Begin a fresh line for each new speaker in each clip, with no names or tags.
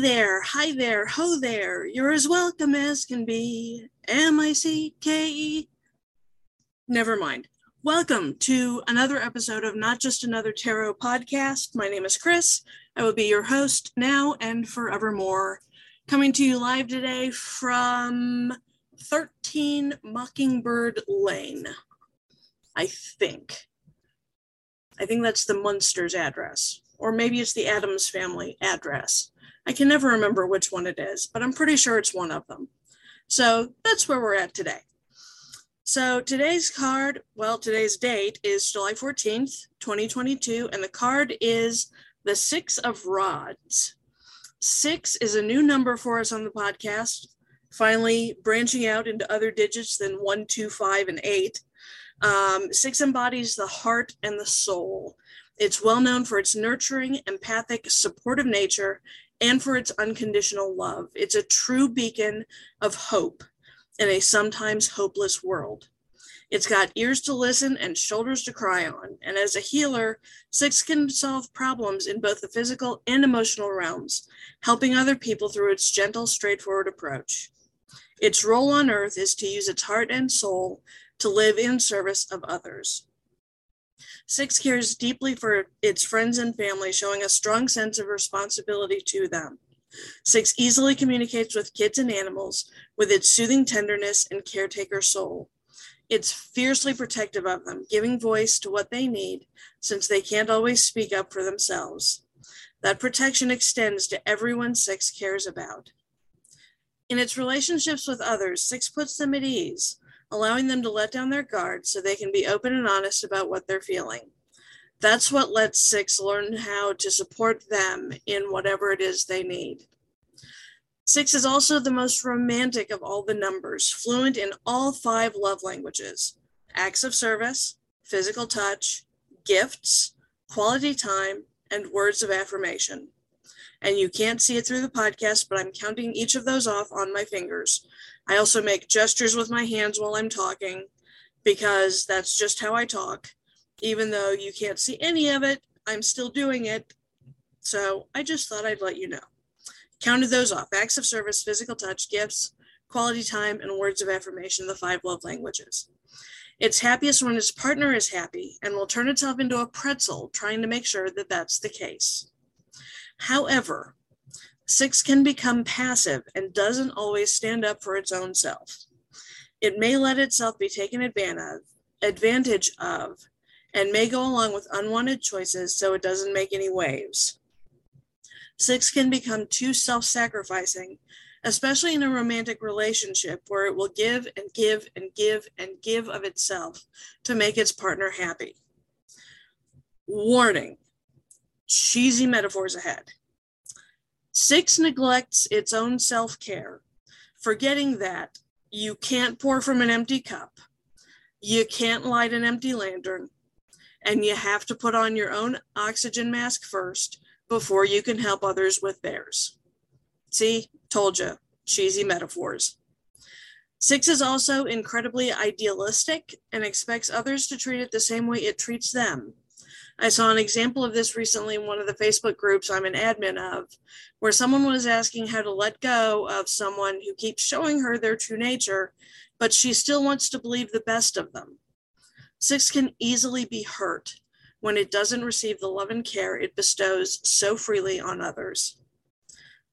There, hi there, ho there. You're as welcome as can be. M I C K E. Never mind. Welcome to another episode of Not Just Another Tarot podcast. My name is Chris. I will be your host now and forevermore. Coming to you live today from 13 Mockingbird Lane. I think. I think that's the Munsters address, or maybe it's the Addams family address. I can never remember which one it is, but I'm pretty sure it's one of them. So that's where we're at today. So today's card, well, today's date is July 14th, 2022, and the card is the Six of Rods. Six is a new number for us on the podcast, finally branching out into other digits than one, two, five, and eight. Um, six embodies the heart and the soul. It's well known for its nurturing, empathic, supportive nature and for its unconditional love. It's a true beacon of hope in a sometimes hopeless world. It's got ears to listen and shoulders to cry on. And as a healer, Six can solve problems in both the physical and emotional realms, helping other people through its gentle, straightforward approach. Its role on earth is to use its heart and soul to live in service of others. Six cares deeply for its friends and family, showing a strong sense of responsibility to them. Six easily communicates with kids and animals with its soothing tenderness and caretaker soul. It's fiercely protective of them, giving voice to what they need since they can't always speak up for themselves. That protection extends to everyone Six cares about. In its relationships with others, Six puts them at ease, allowing them to let down their guard so they can be open and honest about what they're feeling. That's what lets six learn how to support them in whatever it is they need. Six is also the most romantic of all the numbers, fluent in all five love languages acts of service, physical touch, gifts, quality time, and words of affirmation. And you can't see it through the podcast, but I'm counting each of those off on my fingers. I also make gestures with my hands while I'm talking because that's just how I talk. Even though you can't see any of it, I'm still doing it. So I just thought I'd let you know. Counted those off acts of service, physical touch, gifts, quality time, and words of affirmation, the five love languages. It's happiest when its partner is happy and will turn itself into a pretzel trying to make sure that that's the case. However, Six can become passive and doesn't always stand up for its own self. It may let itself be taken advantage of and may go along with unwanted choices so it doesn't make any waves. Six can become too self sacrificing, especially in a romantic relationship where it will give and give and give and give of itself to make its partner happy. Warning cheesy metaphors ahead. Six neglects its own self care, forgetting that you can't pour from an empty cup, you can't light an empty lantern, and you have to put on your own oxygen mask first before you can help others with theirs. See, told you, cheesy metaphors. Six is also incredibly idealistic and expects others to treat it the same way it treats them. I saw an example of this recently in one of the Facebook groups I'm an admin of, where someone was asking how to let go of someone who keeps showing her their true nature, but she still wants to believe the best of them. Six can easily be hurt when it doesn't receive the love and care it bestows so freely on others.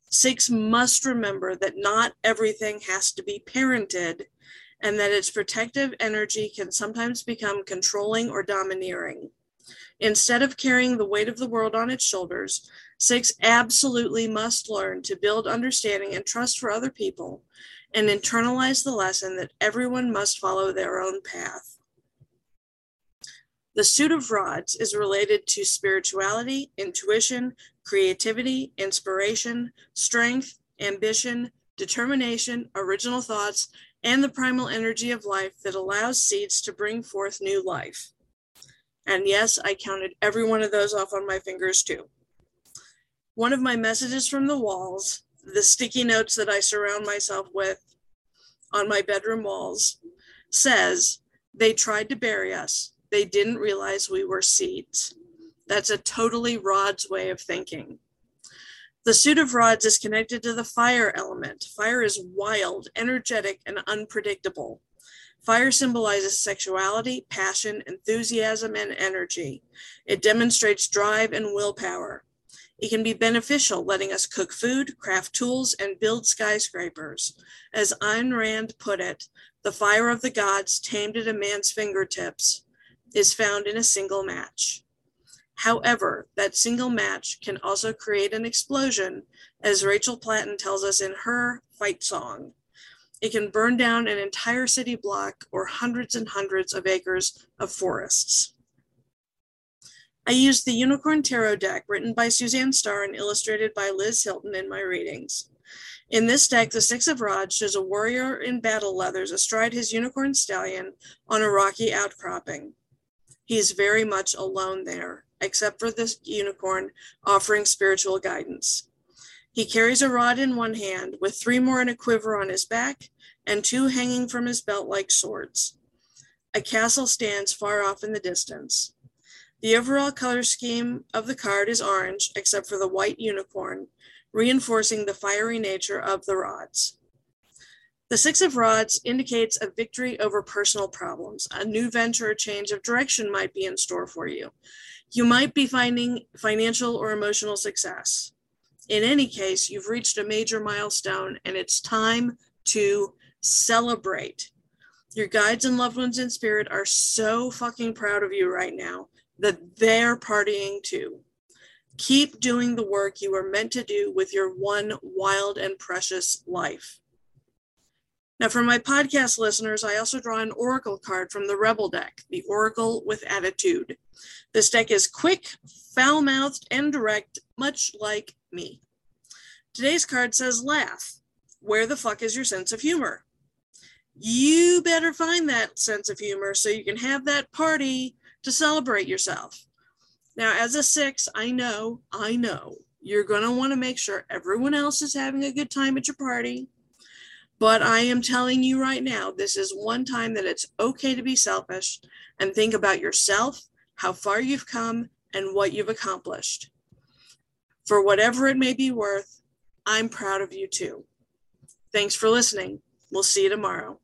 Six must remember that not everything has to be parented and that its protective energy can sometimes become controlling or domineering. Instead of carrying the weight of the world on its shoulders, Six absolutely must learn to build understanding and trust for other people and internalize the lesson that everyone must follow their own path. The suit of rods is related to spirituality, intuition, creativity, inspiration, strength, ambition, determination, original thoughts, and the primal energy of life that allows seeds to bring forth new life. And yes, I counted every one of those off on my fingers too. One of my messages from the walls, the sticky notes that I surround myself with on my bedroom walls, says, They tried to bury us. They didn't realize we were seeds. That's a totally Rod's way of thinking. The suit of rods is connected to the fire element. Fire is wild, energetic, and unpredictable. Fire symbolizes sexuality, passion, enthusiasm, and energy. It demonstrates drive and willpower. It can be beneficial, letting us cook food, craft tools, and build skyscrapers. As Ayn Rand put it, the fire of the gods, tamed at a man's fingertips, is found in a single match. However, that single match can also create an explosion, as Rachel Platten tells us in her fight song. It can burn down an entire city block or hundreds and hundreds of acres of forests. I used the Unicorn Tarot deck written by Suzanne Starr and illustrated by Liz Hilton in my readings. In this deck, the Six of Rods shows a warrior in battle leathers astride his unicorn stallion on a rocky outcropping. He is very much alone there except for this unicorn offering spiritual guidance. He carries a rod in one hand, with three more in a quiver on his back, and two hanging from his belt like swords. A castle stands far off in the distance. The overall color scheme of the card is orange, except for the white unicorn, reinforcing the fiery nature of the rods. The Six of Rods indicates a victory over personal problems. A new venture or change of direction might be in store for you. You might be finding financial or emotional success. In any case, you've reached a major milestone and it's time to celebrate. Your guides and loved ones in spirit are so fucking proud of you right now that they're partying too. Keep doing the work you are meant to do with your one wild and precious life. Now, for my podcast listeners, I also draw an oracle card from the Rebel deck, the Oracle with Attitude. This deck is quick, foul mouthed, and direct, much like me. Today's card says laugh. Where the fuck is your sense of humor? You better find that sense of humor so you can have that party to celebrate yourself. Now, as a six, I know, I know you're going to want to make sure everyone else is having a good time at your party but I am telling you right now, this is one time that it's okay to be selfish and think about yourself, how far you've come, and what you've accomplished. For whatever it may be worth, I'm proud of you too. Thanks for listening. We'll see you tomorrow.